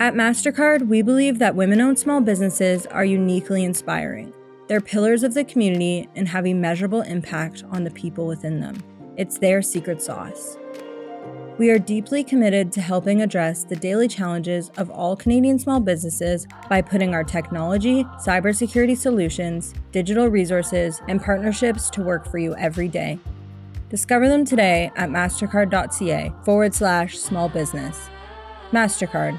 At MasterCard, we believe that women owned small businesses are uniquely inspiring. They're pillars of the community and have a measurable impact on the people within them. It's their secret sauce. We are deeply committed to helping address the daily challenges of all Canadian small businesses by putting our technology, cybersecurity solutions, digital resources, and partnerships to work for you every day. Discover them today at mastercard.ca forward slash small business. MasterCard,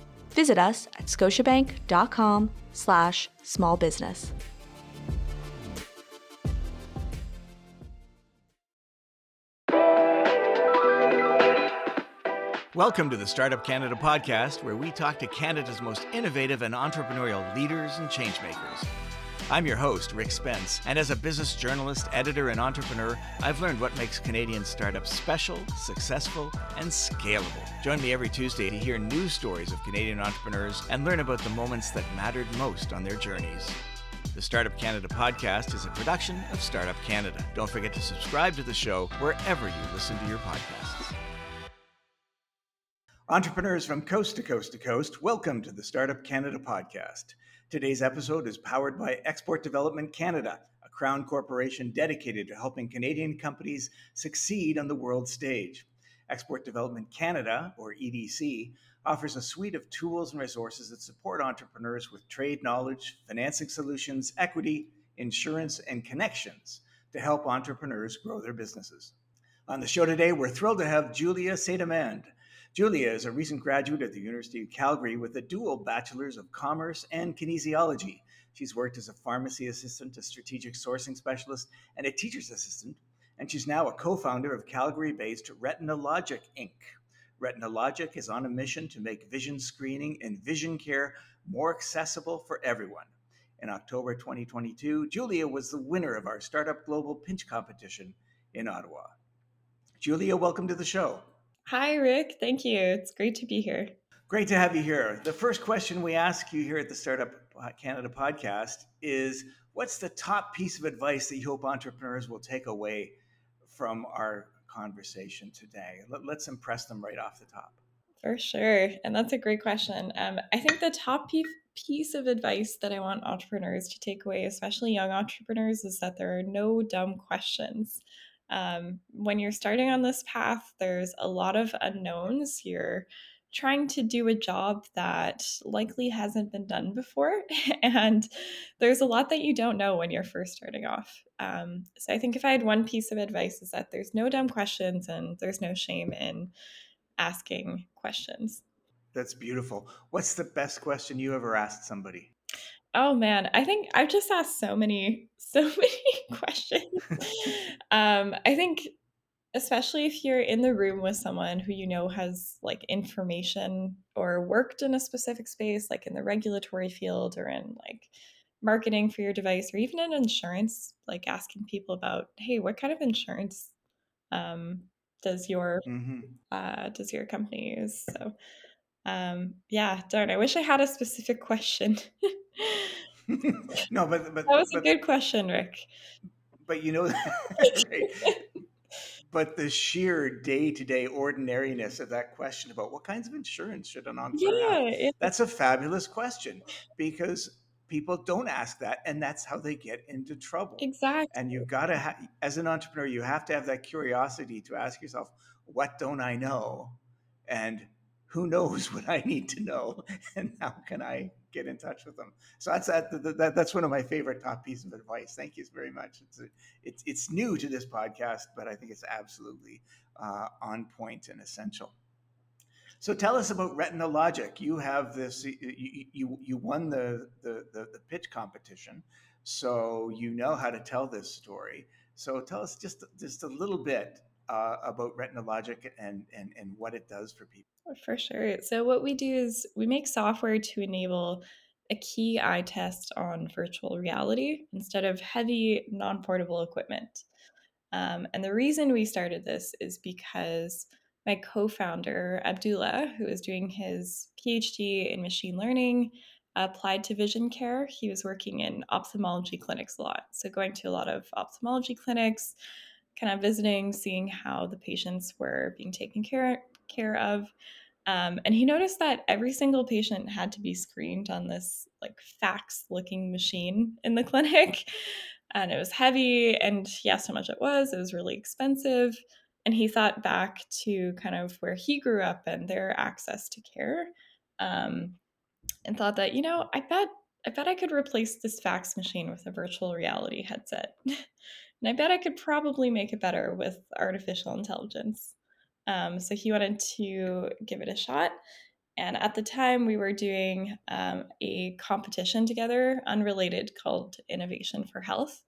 Visit us at scotiabank.com slash small business. Welcome to the Startup Canada podcast, where we talk to Canada's most innovative and entrepreneurial leaders and changemakers. I'm your host, Rick Spence, and as a business journalist, editor, and entrepreneur, I've learned what makes Canadian startups special, successful, and scalable. Join me every Tuesday to hear news stories of Canadian entrepreneurs and learn about the moments that mattered most on their journeys. The Startup Canada podcast is a production of Startup Canada. Don't forget to subscribe to the show wherever you listen to your podcasts. Entrepreneurs from coast to coast to coast, welcome to the Startup Canada podcast. Today's episode is powered by Export Development Canada, a crown corporation dedicated to helping Canadian companies succeed on the world stage. Export Development Canada, or EDC, offers a suite of tools and resources that support entrepreneurs with trade knowledge, financing solutions, equity, insurance, and connections to help entrepreneurs grow their businesses. On the show today, we're thrilled to have Julia Saint-Amand. Julia is a recent graduate at the University of Calgary with a dual Bachelor's of Commerce and Kinesiology. She's worked as a pharmacy assistant, a strategic sourcing specialist, and a teacher's assistant, and she's now a co founder of Calgary based Retinalogic Inc. Retinalogic is on a mission to make vision screening and vision care more accessible for everyone. In October 2022, Julia was the winner of our Startup Global Pitch competition in Ottawa. Julia, welcome to the show. Hi, Rick. Thank you. It's great to be here. Great to have you here. The first question we ask you here at the Startup Canada podcast is What's the top piece of advice that you hope entrepreneurs will take away from our conversation today? Let, us impress them right off the top. For sure. And that's a great question. Um, I think the top piece of advice that I want entrepreneurs to take away, especially young entrepreneurs, is that there are no dumb questions. Um, when you're starting on this path, there's a lot of unknowns. You're trying to do a job that likely hasn't been done before. and there's a lot that you don't know when you're first starting off. Um, so I think if I had one piece of advice, is that there's no dumb questions and there's no shame in asking questions. That's beautiful. What's the best question you ever asked somebody? Oh man, I think I've just asked so many, so many questions. um, I think especially if you're in the room with someone who you know has like information or worked in a specific space, like in the regulatory field or in like marketing for your device or even in insurance, like asking people about, hey, what kind of insurance um, does your mm-hmm. uh, does your company use? So um, yeah, darn, I wish I had a specific question. no, but, but that was but, a good question, Rick. But you know, right. but the sheer day-to-day ordinariness of that question about what kinds of insurance should an entrepreneur yeah, have, it, that's a fabulous question because people don't ask that and that's how they get into trouble exactly and you've got to ha- as an entrepreneur you have to have that curiosity to ask yourself what don't i know and who knows what I need to know, and how can I get in touch with them? So that's that, that that's one of my favorite top pieces of advice. Thank you very much. It's a, it's it's new to this podcast, but I think it's absolutely uh, on point and essential. So tell us about Retinalogic. You have this. You you, you won the, the the the pitch competition, so you know how to tell this story. So tell us just just a little bit uh, about Retinalogic and, and, and what it does for people. For sure. So, what we do is we make software to enable a key eye test on virtual reality instead of heavy, non portable equipment. Um, and the reason we started this is because my co founder, Abdullah, who is doing his PhD in machine learning, applied to vision care. He was working in ophthalmology clinics a lot. So, going to a lot of ophthalmology clinics, kind of visiting, seeing how the patients were being taken care, care of. Um, and he noticed that every single patient had to be screened on this like fax looking machine in the clinic. And it was heavy, and he asked how much it was. It was really expensive. And he thought back to kind of where he grew up and their access to care. Um, and thought that, you know, I bet I bet I could replace this fax machine with a virtual reality headset. and I bet I could probably make it better with artificial intelligence. Um, so he wanted to give it a shot. And at the time, we were doing um, a competition together, unrelated, called Innovation for Health.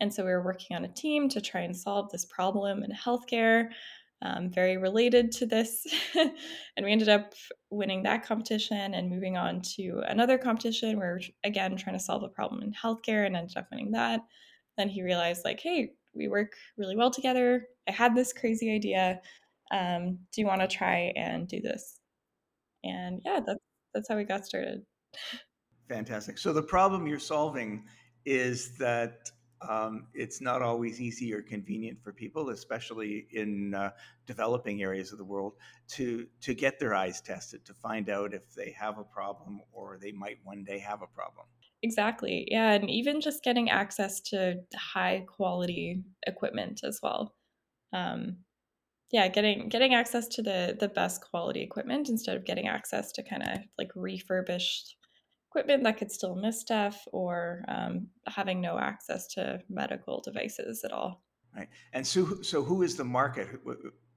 And so we were working on a team to try and solve this problem in healthcare, um, very related to this. and we ended up winning that competition and moving on to another competition where, again, trying to solve a problem in healthcare and ended up winning that. Then he realized, like, hey, we work really well together. I had this crazy idea um, do you want to try and do this and yeah that's that's how we got started fantastic so the problem you're solving is that um, it's not always easy or convenient for people, especially in uh, developing areas of the world, to to get their eyes tested to find out if they have a problem or they might one day have a problem. Exactly, yeah, and even just getting access to high quality equipment as well. Um, yeah, getting getting access to the the best quality equipment instead of getting access to kind of like refurbished equipment that could still miss stuff or um, having no access to medical devices at all. Right. And so, so who is the market? Who,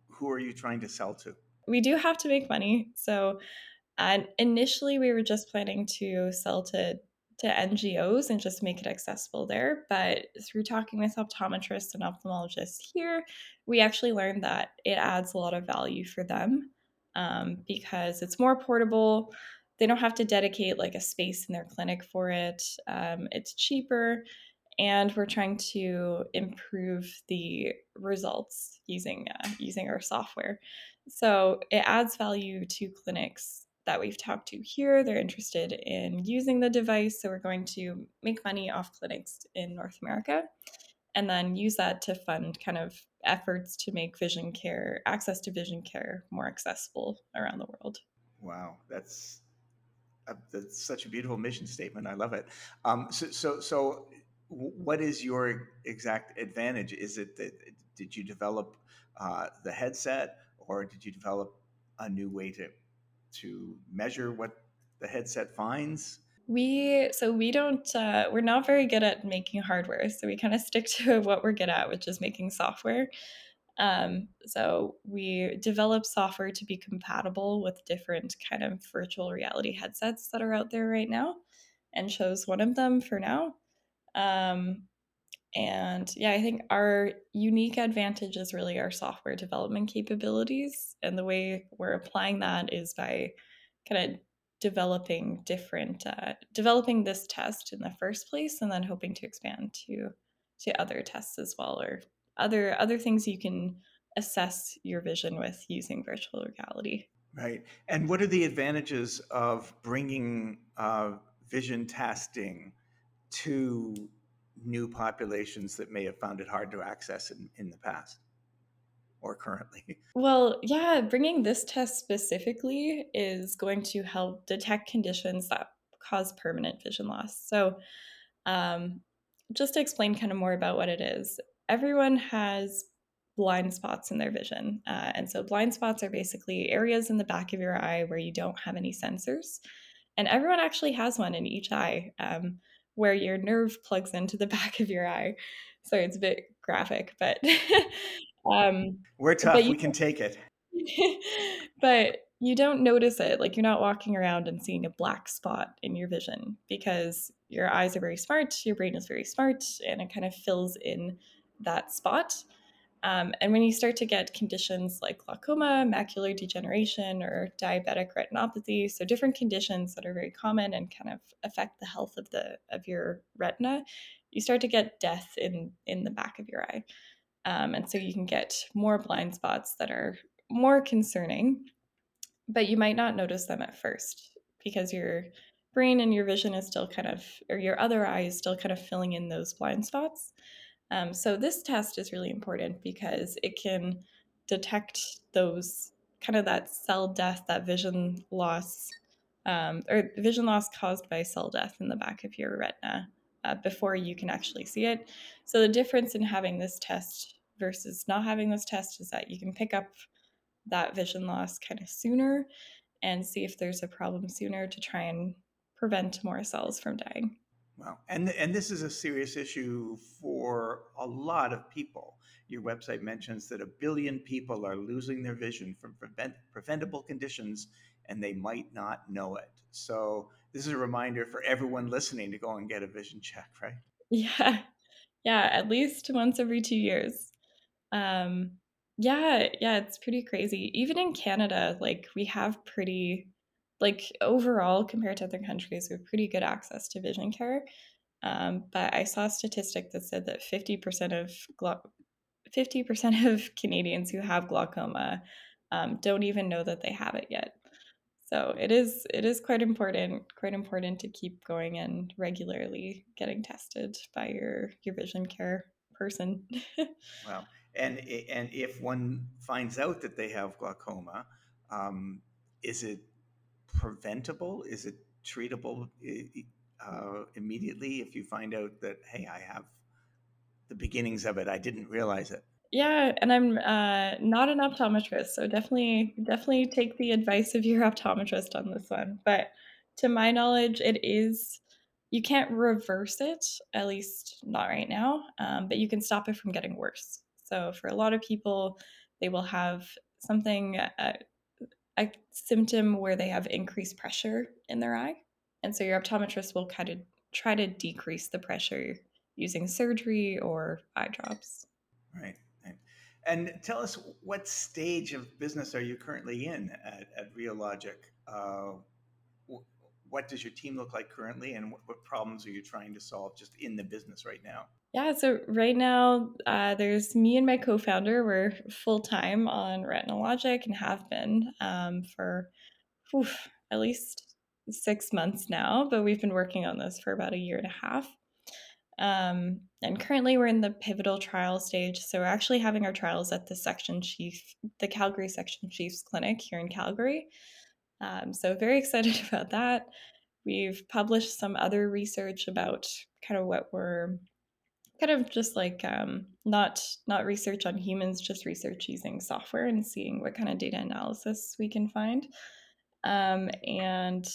who are you trying to sell to? We do have to make money. So, and initially we were just planning to sell to to NGOs and just make it accessible there. But through talking with optometrists and ophthalmologists here, we actually learned that it adds a lot of value for them um, because it's more portable. They don't have to dedicate like a space in their clinic for it. Um, it's cheaper, and we're trying to improve the results using uh, using our software. So it adds value to clinics that we've talked to here. They're interested in using the device. So we're going to make money off clinics in North America and then use that to fund kind of efforts to make vision care, access to vision care more accessible around the world. Wow, that's a, that's such a beautiful mission statement. I love it. Um, so, so, so, what is your exact advantage? Is it that did you develop uh, the headset, or did you develop a new way to to measure what the headset finds? We so we don't uh, we're not very good at making hardware, so we kind of stick to what we're good at, which is making software. Um, so we develop software to be compatible with different kind of virtual reality headsets that are out there right now, and chose one of them for now. Um, and yeah, I think our unique advantage is really our software development capabilities. And the way we're applying that is by kind of developing different, uh, developing this test in the first place, and then hoping to expand to to other tests as well, or other other things you can assess your vision with using virtual reality. Right. And what are the advantages of bringing uh, vision testing to new populations that may have found it hard to access in, in the past or currently? Well, yeah, bringing this test specifically is going to help detect conditions that cause permanent vision loss. So, um, just to explain kind of more about what it is, everyone has blind spots in their vision. Uh, and so, blind spots are basically areas in the back of your eye where you don't have any sensors. And everyone actually has one in each eye. Um, where your nerve plugs into the back of your eye. So it's a bit graphic, but um, we're tough. We can take it. but you don't notice it. Like you're not walking around and seeing a black spot in your vision because your eyes are very smart, your brain is very smart, and it kind of fills in that spot. Um, and when you start to get conditions like glaucoma, macular degeneration, or diabetic retinopathy, so different conditions that are very common and kind of affect the health of the of your retina, you start to get death in in the back of your eye, um, and so you can get more blind spots that are more concerning, but you might not notice them at first because your brain and your vision is still kind of, or your other eye is still kind of filling in those blind spots. Um, so this test is really important because it can detect those kind of that cell death, that vision loss, um, or vision loss caused by cell death in the back of your retina uh, before you can actually see it. So the difference in having this test versus not having this test is that you can pick up that vision loss kind of sooner and see if there's a problem sooner to try and prevent more cells from dying. Wow. And, and this is a serious issue for a lot of people. Your website mentions that a billion people are losing their vision from prevent, preventable conditions and they might not know it. So, this is a reminder for everyone listening to go and get a vision check, right? Yeah. Yeah. At least once every two years. Um, yeah. Yeah. It's pretty crazy. Even in Canada, like we have pretty like overall compared to other countries we have pretty good access to vision care um, but i saw a statistic that said that 50% of glau- 50% of canadians who have glaucoma um, don't even know that they have it yet. So it is it is quite important quite important to keep going and regularly getting tested by your your vision care person. Wow. And and if one finds out that they have glaucoma um, is it preventable? Is it treatable uh, immediately if you find out that hey, I have the beginnings of it, I didn't realize it? Yeah, and I'm uh, not an optometrist, so definitely definitely take the advice of your optometrist on this one. But to my knowledge, it is you can't reverse it, at least not right now, um, but you can stop it from getting worse. So for a lot of people, they will have something uh, a symptom where they have increased pressure in their eye. And so your optometrist will kind of try to decrease the pressure using surgery or eye drops. Right. And tell us what stage of business are you currently in at, at Retinalogic? Uh, what does your team look like currently, and what, what, problems are you trying to solve just in the business right now? Yeah, so right now uh, there's me and my co-founder. We're full time on Retinalogic and have been um, for at least six months now, but we've been working on this for about a year and a half. Um, and currently we're in the pivotal trial stage. So we're actually having our trials at the section chief, the Calgary section chief's clinic here in Calgary. Um, so very excited about that. We've published some other research about kind of what we're kind of just like um, not not research on humans, just research using software and seeing what kind of data analysis we can find. Um, and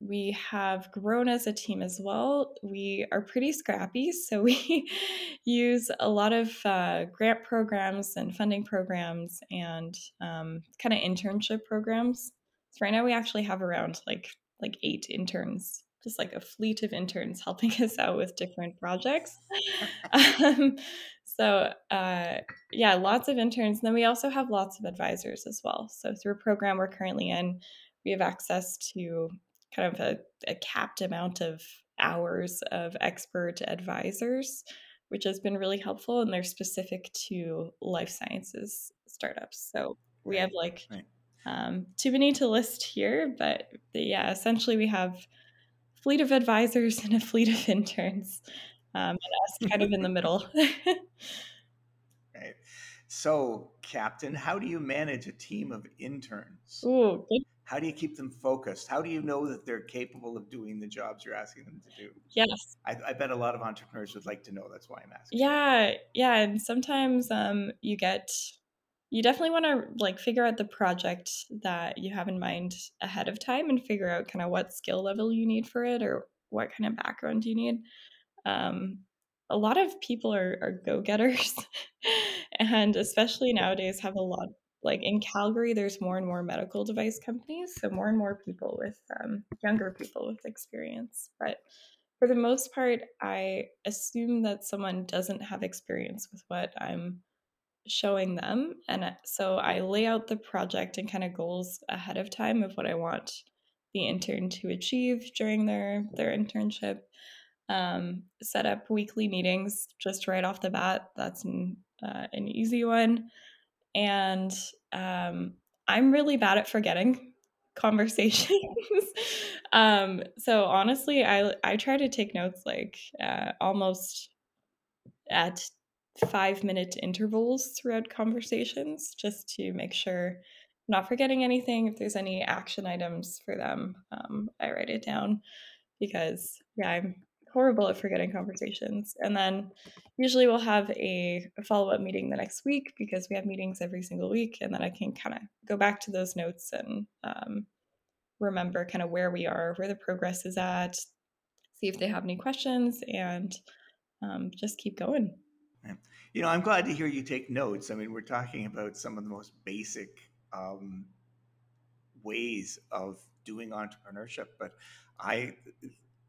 we have grown as a team as well. We are pretty scrappy, so we use a lot of uh, grant programs and funding programs and um, kind of internship programs. So right now we actually have around like like eight interns just like a fleet of interns helping us out with different projects. um, so uh, yeah, lots of interns. And then we also have lots of advisors as well. So through a program we're currently in, we have access to kind of a, a capped amount of hours of expert advisors, which has been really helpful. And they're specific to life sciences startups. So we have like right. um, too many to list here, but the, yeah, essentially we have fleet of advisors and a fleet of interns, um, and us kind of in the middle. right. So, Captain, how do you manage a team of interns? Ooh, good. How do you keep them focused? How do you know that they're capable of doing the jobs you're asking them to do? Yes. I, I bet a lot of entrepreneurs would like to know. That's why I'm asking. Yeah. Yeah. And sometimes um, you get you definitely want to like figure out the project that you have in mind ahead of time and figure out kind of what skill level you need for it or what kind of background you need. Um, a lot of people are, are go-getters and especially nowadays have a lot like in calgary there's more and more medical device companies so more and more people with um, younger people with experience. But for the most part i assume that someone doesn't have experience with what i'm showing them. And so I lay out the project and kind of goals ahead of time of what I want the intern to achieve during their their internship. Um, set up weekly meetings just right off the bat. That's an, uh, an easy one. And um, I'm really bad at forgetting conversations. um, so honestly, I I try to take notes like uh, almost at five minute intervals throughout conversations, just to make sure I'm not forgetting anything. If there's any action items for them, um, I write it down because yeah, I'm horrible at forgetting conversations. And then usually we'll have a, follow up meeting the next week because we have meetings every single week. And then I can kind of go back to those notes and um, remember kind of where we are, where the progress is at, see if they have any questions, and um, just keep going. You know, I'm glad to hear you take notes. I mean, we're talking about some of the most basic um, ways of doing entrepreneurship, but I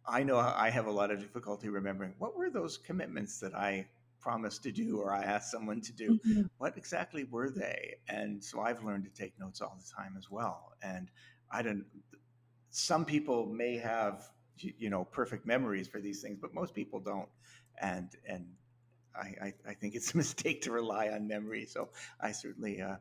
I know I have a lot of difficulty remembering what were those commitments that I promised to do or I asked someone to do. Mm-hmm. What exactly were they? And so I've learned to take notes all the time as well. And I don't. Some people may have you know perfect memories for these things, but most people don't. And and I, I, think it's a mistake to rely on memory. So I certainly uh,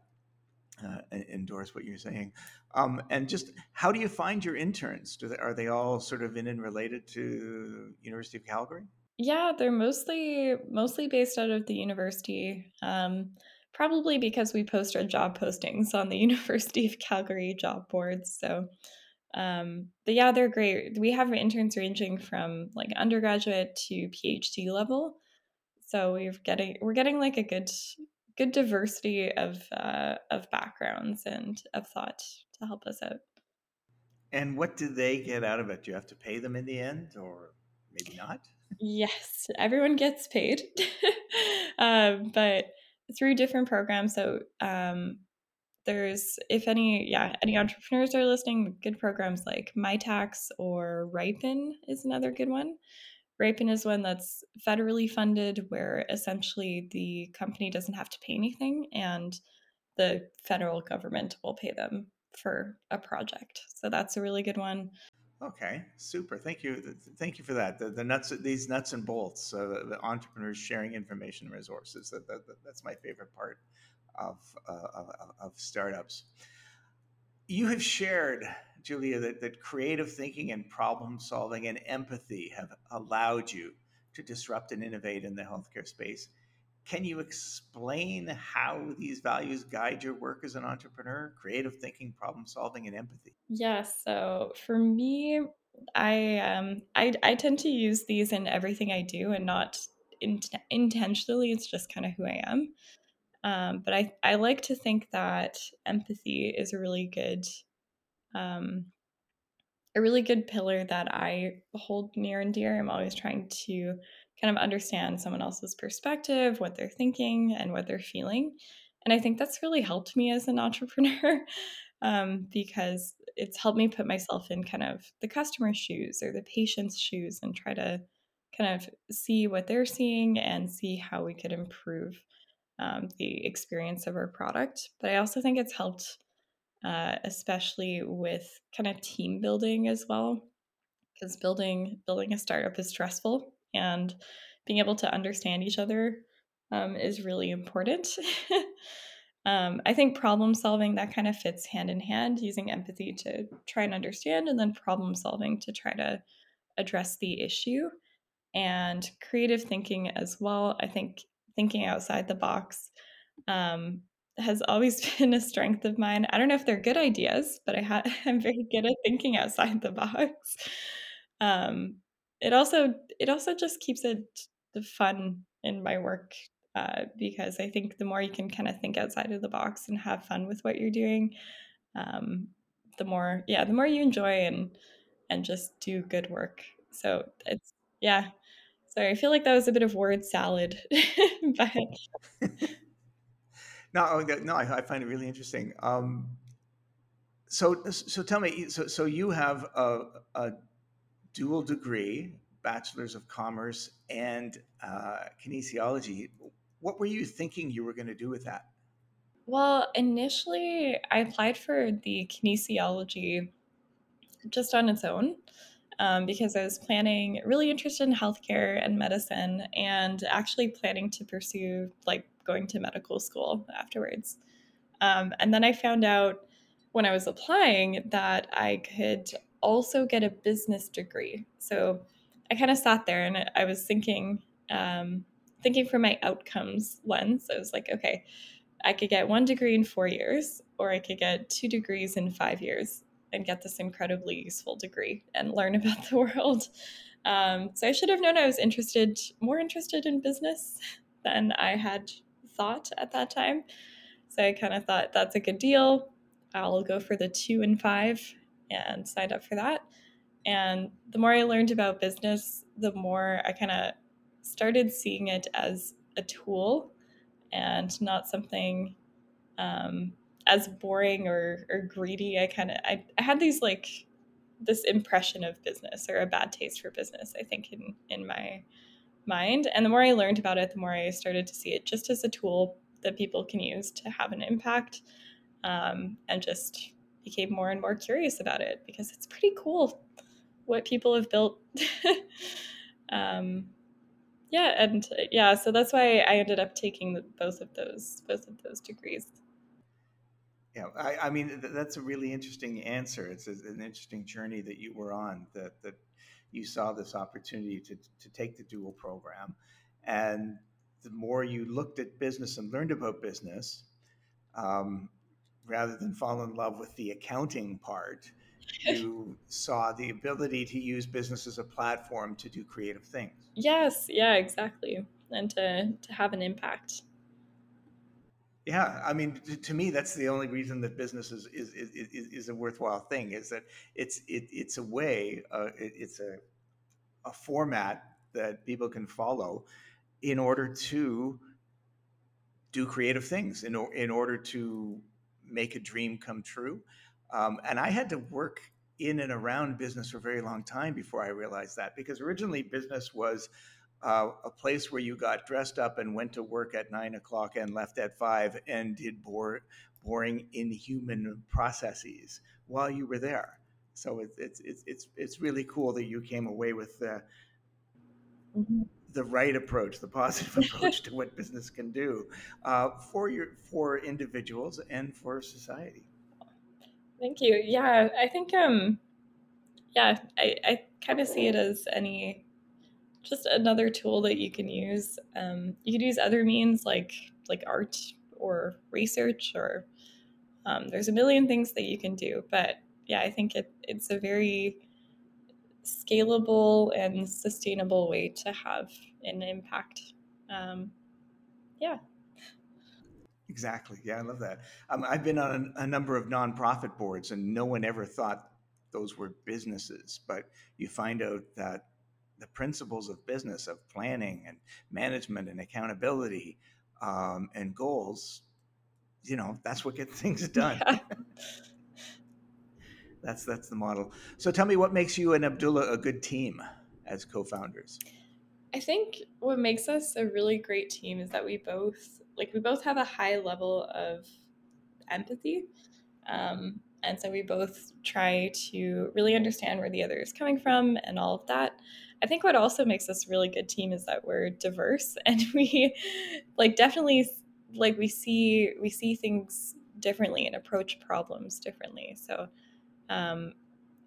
uh, endorse what you're saying. Um, and just how do you find your interns? They, are they all sort of in and related to University of Calgary? Yeah, they're mostly mostly based out of the university. Um, probably because we post our job postings on the University of Calgary job boards. So, um, but yeah, they're great. We have interns ranging from like undergraduate to PhD level. So we're getting we're getting like a good good diversity of uh, of backgrounds and of thought to help us out. And what do they get out of it? Do you have to pay them in the end, or maybe not? Yes, everyone gets paid, um, but through different programs. So um, there's, if any, yeah, any entrepreneurs are listening, good programs like Mitacs or Riipen is another good one. Riipen is one that's federally funded, where essentially the company doesn't have to pay anything and the federal government will pay them for a project. So that's a really good one. Okay, super. Thank you. Thank you for that. The, the nuts, these nuts and bolts, uh, the entrepreneurs sharing information resources. That, that, that's my favorite part of, uh, of, of startups. You have shared Julia, that, that creative thinking and problem solving and empathy have allowed you to disrupt and innovate in the healthcare space. Can you explain how these values guide your work as an entrepreneur? Creative thinking, problem solving, and empathy. Yeah, so for me, I um I I tend to use these in everything I do, and not in, intentionally. It's just kind of who I am. Um, but I I like to think that empathy is a really good um, a really good pillar that I hold near and dear. I'm always trying to kind of understand someone else's perspective, what they're thinking, and what they're feeling. And I think that's really helped me as an entrepreneur um, because it's helped me put myself in kind of the customer's shoes or the patient's shoes and try to kind of see what they're seeing and see how we could improve um, the experience of our product. But I also think it's helped uh, especially with kind of team building as well, because building building a startup is stressful, and being able to understand each other um, is really important. um, I think problem solving that kind of fits hand in hand, using empathy to try and understand, and then problem solving to try to address the issue, and creative thinking as well. I think thinking outside the box um, has always been a strength of mine. I don't know if they're good ideas, but I ha- I'm very good at thinking outside the box. Um, it also it also just keeps it fun in my work uh, because I think the more you can kind of think outside of the box and have fun with what you're doing, um, the more yeah the more you enjoy and and just do good work. So it's yeah. Sorry, I feel like that was a bit of word salad, but no, oh, no, I, I find it really interesting. Um, so, so tell me, so, so you have a, a dual degree, bachelor's of commerce and uh, kinesiology. what were you thinking you were going to do with that? Well, initially, I applied for the kinesiology just on its own um, because I was planning, really interested in healthcare and medicine, and actually planning to pursue like going to medical school afterwards. Um, and then I found out when I was applying that I could also get a business degree. So I kind of sat there and I was thinking, um, thinking from my outcomes lens. I was like, okay, I could get one degree in four years, or I could get two degrees in five years and get this incredibly useful degree and learn about the world. Um, so I should have known I was interested, more interested in business than I had thought at that time. So I kind of thought that's a good deal. I'll go for the two and five and signed up for that. And the more I learned about business, the more I kind of started seeing it as a tool and not something um, as boring or, or greedy. I kind of I, I had these like this impression of business or a bad taste for business. I think in in my mind, and the more I learned about it, the more I started to see it just as a tool that people can use to have an impact, um, and just became more and more curious about it because it's pretty cool what people have built. um, yeah, and yeah, so that's why I ended up taking both of those both of those degrees. Yeah, I, I mean that's a really interesting answer. It's an interesting journey that you were on. That that you saw this opportunity to to take the dual program, and the more you looked at business and learned about business, um, rather than fall in love with the accounting part, you saw the ability to use business as a platform to do creative things. Yes, yeah, exactly, and to to have an impact. Yeah, I mean, to, to, me, that's the only reason that business is is, is, is a worthwhile thing is that it's it, it's a way, uh, it, it's a a format that people can follow in order to do creative things, in in order to make a dream come true. Um, and I had to work in and around business for a very long time before I realized that because originally business was uh, a place where you got dressed up and went to work at nine o'clock and left at five and did bore, boring, inhuman processes while you were there. So it's it's it's it's, it's really cool that you came away with the mm-hmm. the right approach, the positive approach to what business can do uh, for your for individuals and for society. Thank you. Yeah, I think um, yeah, I I kind of see it as any just another tool that you can use. Um, you could use other means like like art or research or um, there's a million things that you can do. But yeah, I think it, it's a very scalable and sustainable way to have an impact. Um, yeah. Exactly. Yeah, I love that. Um, I've been on a, a number of nonprofit boards, and no one ever thought those were businesses. But you find out that the principles of business of planning and management and accountability um, and goals you know that's what gets things done. That's that's the model. So tell me what makes you and abdullah a good team as co-founders? I think what makes us a really great team is that we both like we both have a high level of empathy um, and so we both try to really understand where the other is coming from and all of that I think what also makes us a really good team is that we're diverse and we like definitely like we see we see things differently and approach problems differently. So um,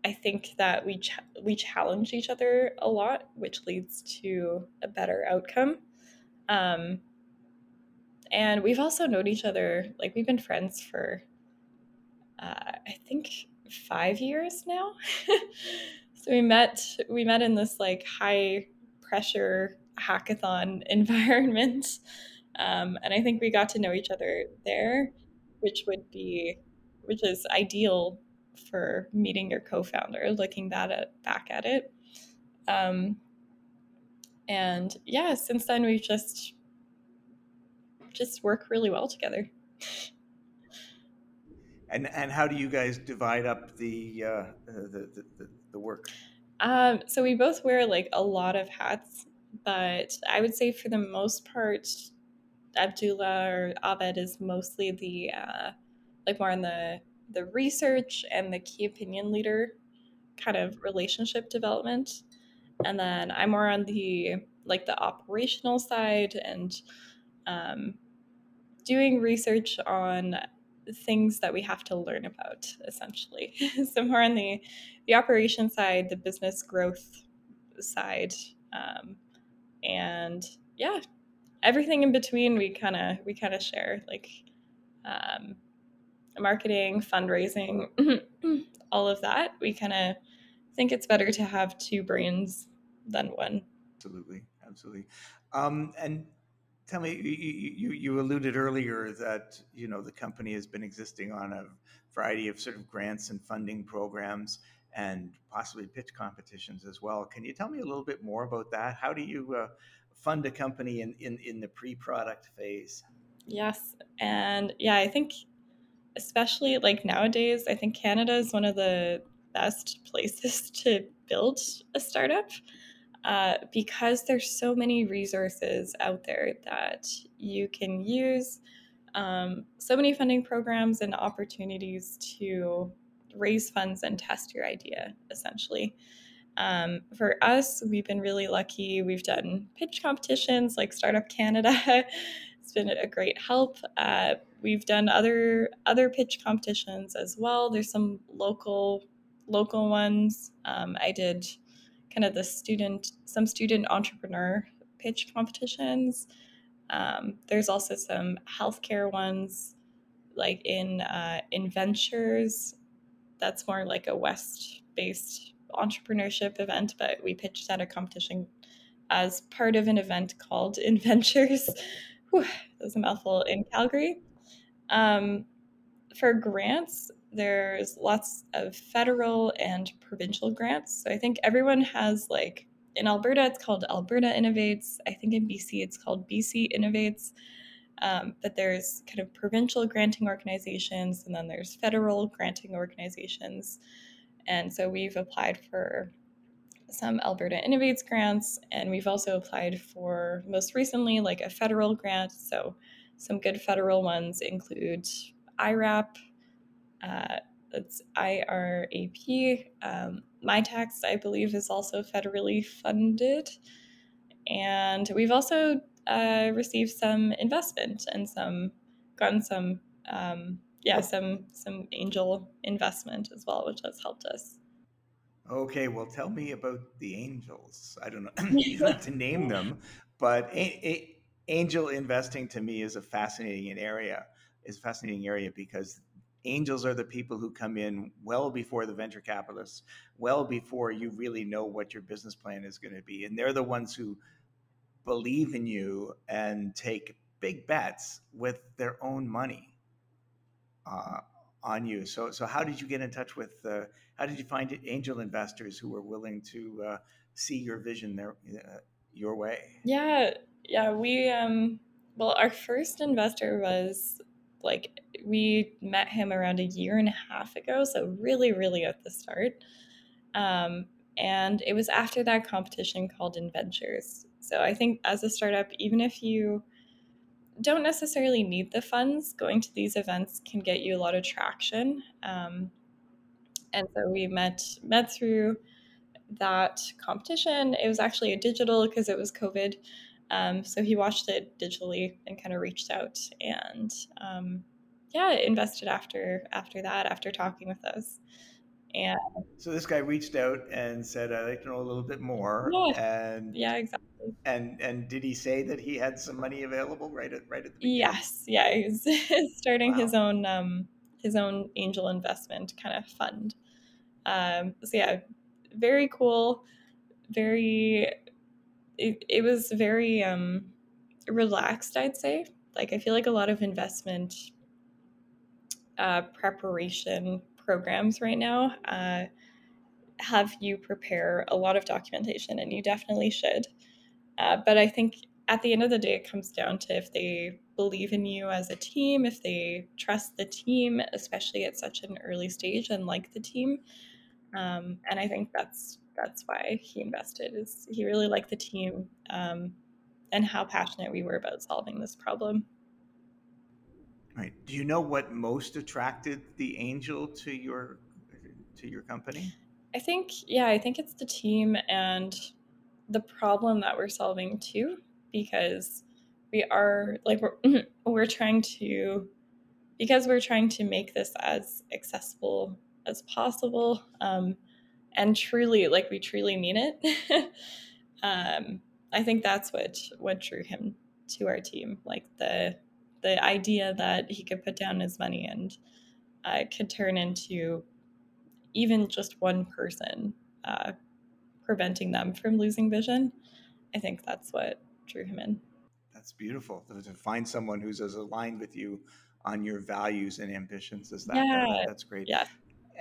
I think that we ch- we challenge each other a lot, which leads to a better outcome. Um, and we've also known each other like we've been friends for uh, I think five years now. So we met we met in this like high pressure hackathon environment. Um, and I think we got to know each other there, which would be which is ideal for meeting your co-founder, looking that at, back at it. Um, and yeah, since then we've just just work really well together. And and how do you guys divide up the uh, the, the, the, the work? Um, so we both wear like a lot of hats, but I would say for the most part, Abdullah or Abed is mostly the uh, like more on the the research and the key opinion leader kind of relationship development, and then I'm more on the like the operational side and um, doing research on things that we have to learn about essentially. So more on the the operation side the business growth side um, and yeah everything in between we kind of we kind of share like um, marketing fundraising all of that. We kind of think it's better to have two brains than one. Absolutely absolutely. Um, and tell me you, you, you alluded earlier that you know the company has been existing on a variety of sort of grants and funding programs and possibly pitch competitions as well. Can you tell me a little bit more about that? How do you uh, fund a company in, in, in the pre-product phase? Yes and yeah i think especially like nowadays i think canada is one of the best places to build a startup uh, because there's so many resources out there that you can use, um, so many funding programs and opportunities to raise funds and test your idea, essentially. Um, for us, we've been really lucky. We've done pitch competitions like Startup Canada. it's been a great help. Uh, we've done other other pitch competitions as well. There's some local local ones. Um, I did kind of the student, some student entrepreneur pitch competitions. Um, there's also some healthcare ones, like in uh, ventures. That's more like a West-based entrepreneurship event, but we pitched at a competition as part of an event called Inventures. Whew, that was a mouthful in Calgary. Um, for grants, there's lots of federal and provincial grants. So I think everyone has like in Alberta it's called Alberta Innovates. I think in BC it's called BC Innovates. Um, but there's kind of provincial granting organizations and then there's federal granting organizations. And so we've applied for some Alberta Innovates grants, and we've also applied for most recently like a federal grant. So some good federal ones include IRAP, uh, it's IRAP. Um, Mitacs, I believe, is also federally funded. And we've also uh, received some investment and some gotten some um, yeah some some angel investment as well, which has helped us. Okay, well, tell me about the angels. I don't know, you don't have to name them, but a- a- angel investing to me is a fascinating area. Is a fascinating area because angels are the people who come in well before the venture capitalists, well before you really know what your business plan is going to be. And they're the ones who believe in you and take big bets with their own money uh, on you. So, so how did you get in touch with? Uh, how did you find angel investors who were willing to uh, see your vision their uh, your way? Yeah, yeah. We um, well, our first investor was like we met him around a year and a half ago, so really, really at the start. Um, and it was after that competition called Inventures. So I think as a startup, even if you don't necessarily need the funds, going to these events can get you a lot of traction. Um, and so we met met through that competition. It was actually a digital because it was COVID. Um, so he watched it digitally and kind of reached out and um, yeah, invested after after that, after talking with us. And so this guy reached out and said, "I'd like to know a little bit more." Yeah, and yeah, exactly. And and did he say that he had some money available right at right at the beginning? Yes, yeah, he's starting wow. his own um, his own angel investment kind of fund. Um, so yeah, very cool, very. It, it was very um, relaxed, I'd say. Like I feel like a lot of investment uh, preparation programs right now uh, have you prepare a lot of documentation, and you definitely should. Uh, but I think at the end of the day, it comes down to if they believe in you as a team, if they trust the team, especially at such an early stage, and like the team. Um, and I think that's that's why he invested. Is he really liked the team? Um, and how passionate we were about solving this problem. Right. Do you know what most attracted the angel to your to your company? I think yeah, I think it's the team and the problem that we're solving too because we are like we're we're trying to because we're trying to make this as accessible as possible um, and truly like we truly mean it um, i think that's what what drew him to our team like the the idea that he could put down his money and uh, could turn into even just one person uh, preventing them from losing vision i think that's what drew him in that's beautiful to find someone who's as aligned with you on your values and ambitions as that. Yeah. That, that's great. Yeah,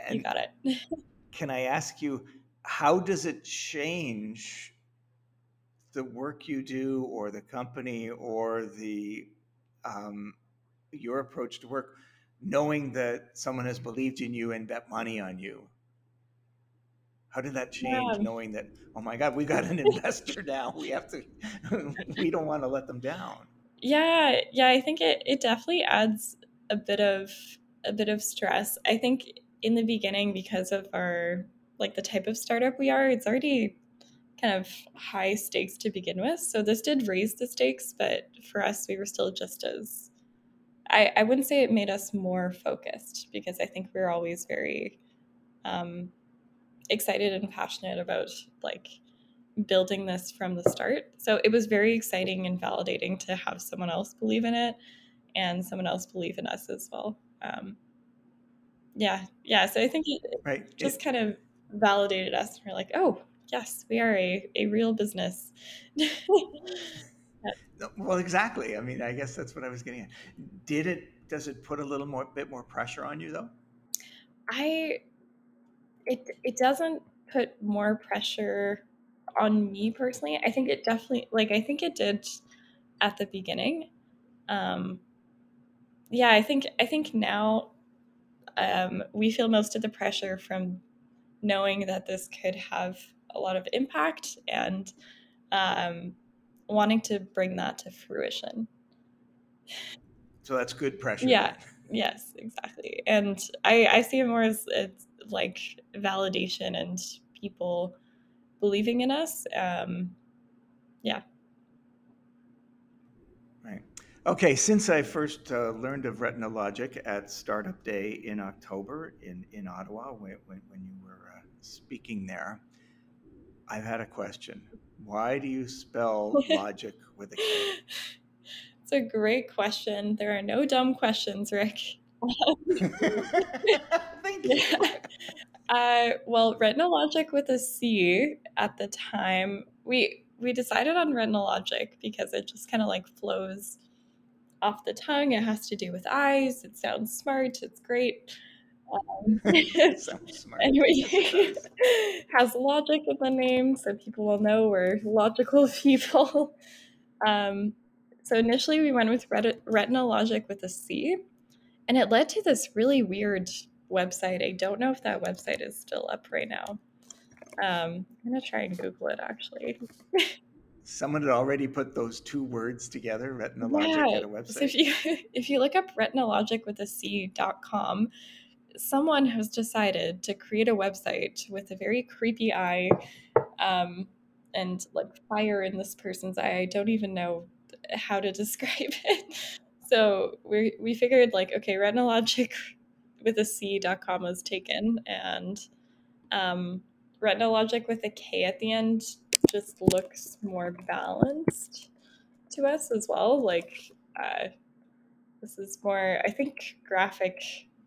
and you got it. can I ask you, how does it change the work you do, or the company, or the um, your approach to work, knowing that someone has believed in you and bet money on you? How did that change, yeah. knowing that oh my God, we got an investor now. We have to. we don't want to let them down. Yeah, yeah, I think it, it definitely adds a bit of a bit of stress. I think in the beginning because of our like the type of startup we are, it's already kind of high stakes to begin with. So this did raise the stakes, but for us we were still just as I, I wouldn't say it made us more focused because I think we we're always very um, excited and passionate about like building this from the start. So it was very exciting and validating to have someone else believe in it and someone else believe in us as well. Um, yeah, yeah. So I think it right. just it, kind of validated us. We're like, oh, yes, we are a, a real business. well, exactly. I mean, I guess that's what I was getting at. Did it, does it put a little more, bit more pressure on you though? I, it, it doesn't put more pressure on me personally. I think it definitely like I think it did at the beginning. Um yeah, I think I think now um, we feel most of the pressure from knowing that this could have a lot of impact and um, wanting to bring that to fruition. So that's good pressure. Yeah. Yes, exactly. And I, I see it more as it's like validation and people believing in us. Um, yeah. Okay, since I first uh, learned of Retina Logic at Startup Day in October in, in Ottawa, when, when, when you were uh, speaking there, I've had a question. Why do you spell logic with a K? It's a great question. There are no dumb questions, Rick. Thank you. Uh, well, Retina Logic with a C at the time, we we decided on Retina Logic because it just kind of like flows off the tongue. It has to do with eyes. It sounds smart. It's great. Um, smart. Anyway, has logic in the name, so people will know we're logical people. Um, so initially, we went with Ret- Retina Logic with a C, and it led to this really weird website. I don't know if that website is still up right now. Um, I'm gonna try and Google it actually. Someone had already put those two words together, Retina Logic, yeah. at a website. So if you if you look up Retina Logic with a C.com, someone has decided to create a website with a very creepy eye, um, and like fire in this person's eye. I don't even know how to describe it. So we we figured like okay, Retina Logic with a C.com was taken, and um, Retina Logic with a K at the end just looks more balanced to us as well. Like uh, this is more, I think, graphic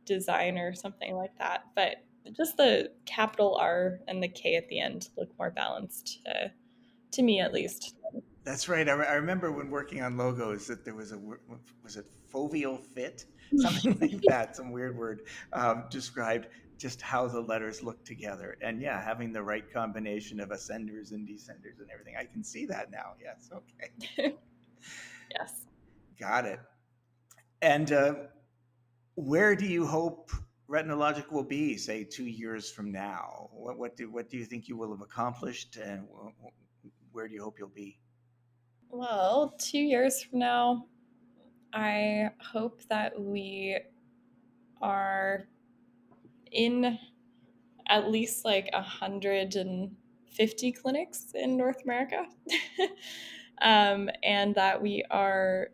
design or something like that. But just the capital R and the K at the end look more balanced, uh, to me at least. That's right. I, re- I, remember when working on logos that there was a was it foveal fit, something like that, some weird word um, described just how the letters look together. And yeah, having the right combination of ascenders and descenders and everything. I can see that now. Yes. Okay. yes. Got it. And uh, where do you hope Retina Logic will be, say, two years from now? What, what do what do you think you will have accomplished, and where do you hope you'll be? Well, two years from now, I hope that we are in at least like 150 clinics in North America. um, and that we are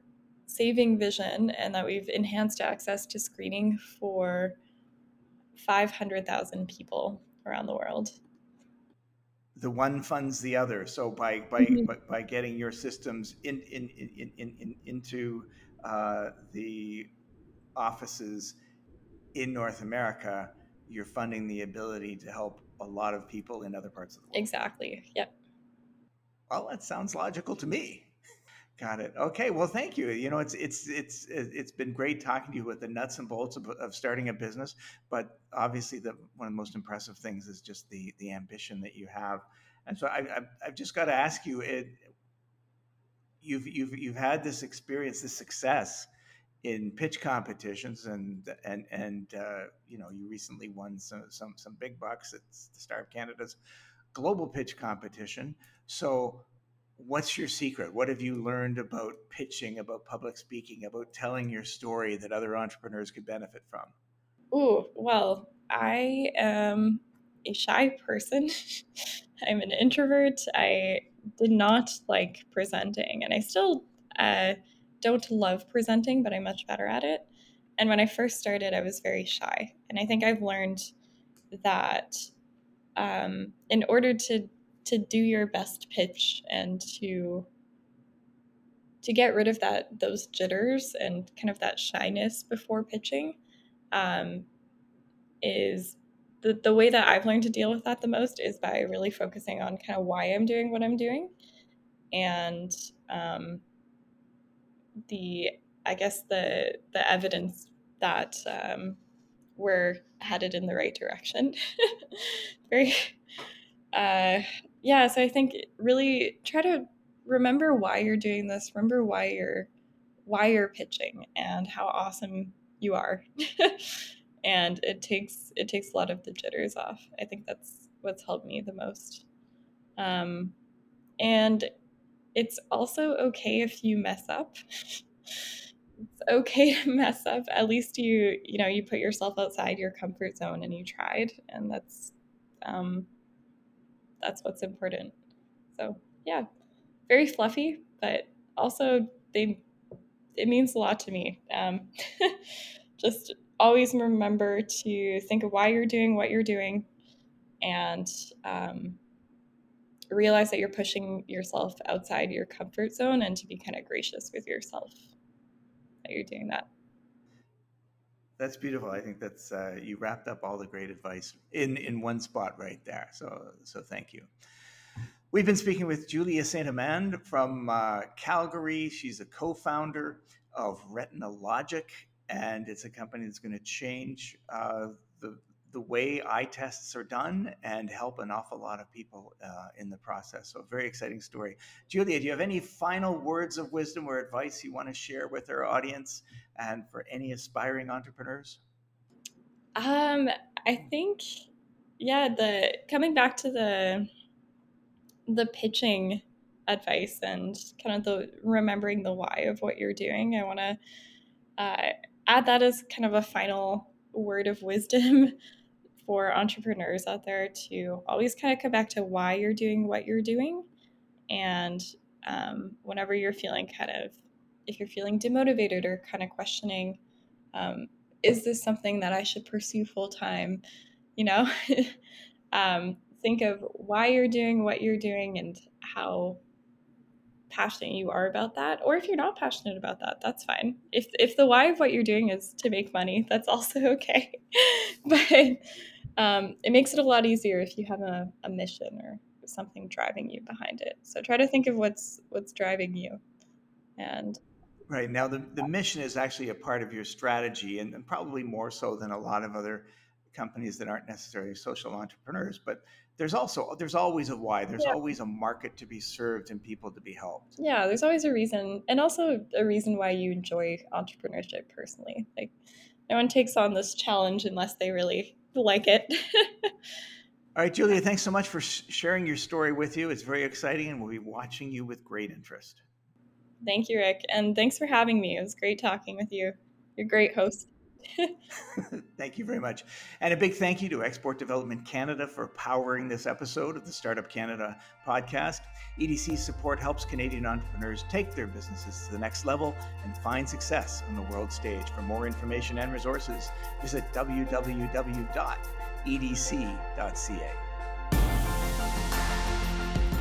saving vision and that we've enhanced access to screening for 500,000 people around the world. The one funds the other. So by by mm-hmm. by, by, getting your systems in in, in, in, in into uh, the offices in North America, you're funding the ability to help a lot of people in other parts of the world. Exactly. Yep. Well, that sounds logical to me. Got it. Okay. Well, thank you. You know, it's it's it's it's been great talking to you with the nuts and bolts of, of starting a business, but obviously, the one of the most impressive things is just the the ambition that you have. And so, I, I've, I've just got to ask you: it, you've you've you've had this experience, this success in pitch competitions, and and and uh, you know, you recently won some some some big bucks at the Startup Canada's global pitch competition. So what's your secret? What have you learned about pitching, about public speaking, about telling your story that other entrepreneurs could benefit from? Oh, well, I am a shy person. I'm an introvert. I did not like presenting, and I still uh, don't love presenting, but I'm much better at it. And when I first started, I was very shy. And I think I've learned that um, in order to to do your best pitch and to to get rid of that those jitters and kind of that shyness before pitching um, is the, the way that I've learned to deal with that the most is by really focusing on kind of why I'm doing what I'm doing and um, the I guess the the evidence that um, we're headed in the right direction. Very uh, yeah, so I think really try to remember why you're doing this. Remember why you're why you're pitching and how awesome you are. and it takes it takes a lot of the jitters off. I think that's what's helped me the most. Um, and it's also okay if you mess up. it's okay to mess up. At least you you know you put yourself outside your comfort zone and you tried, and that's um, that's what's important. So yeah, very fluffy, but also they it means a lot to me. Um, just always remember to think of why you're doing what you're doing, and um, realize that you're pushing yourself outside your comfort zone, and to be kind of gracious with yourself that you're doing that. That's beautiful. I think that's uh, you wrapped up all the great advice in in one spot right there. So so thank you. We've been speaking with Julia Saint Amand from uh, Calgary. She's a co-founder of Retina Logic, and it's a company that's going to change uh, the the way eye tests are done and help an awful lot of people uh, in the process. So, a very exciting story. Julia, do you have any final words of wisdom or advice you want to share with our audience and for any aspiring entrepreneurs? Um, I think, yeah, the coming back to the the pitching advice and kind of the remembering the why of what you're doing. I want to uh, add that as kind of a final word of wisdom for entrepreneurs out there to always kind of come back to why you're doing what you're doing. And um, whenever you're feeling kind of, if you're feeling demotivated or kind of questioning, um, is this something that I should pursue full time? You know, um, think of why you're doing what you're doing and how passionate you are about that or if you're not passionate about that that's fine if if the why of what you're doing is to make money that's also okay but um, it makes it a lot easier if you have a, a mission or something driving you behind it. So try to think of what's what's driving you. And right now, the, the mission is actually a part of your strategy, and, and probably more so than a lot of other companies that aren't necessarily social entrepreneurs. But there's also there's always a why. There's yeah. always a market to be served and people to be helped. Yeah, there's always a reason, and also a reason why you enjoy entrepreneurship personally. Like no one takes on this challenge unless they really like it. All right, Julia, thanks so much for sharing your story with you. It's very exciting, and we'll be watching you with great interest. Thank you, Rick. And thanks for having me. It was great talking with you. You're a great host. thank you very much. And a big thank you to Export Development Canada for powering this episode of the Startup Canada podcast. EDC support helps Canadian entrepreneurs take their businesses to the next level and find success on the world stage. For more information and resources, visit www.edc.ca.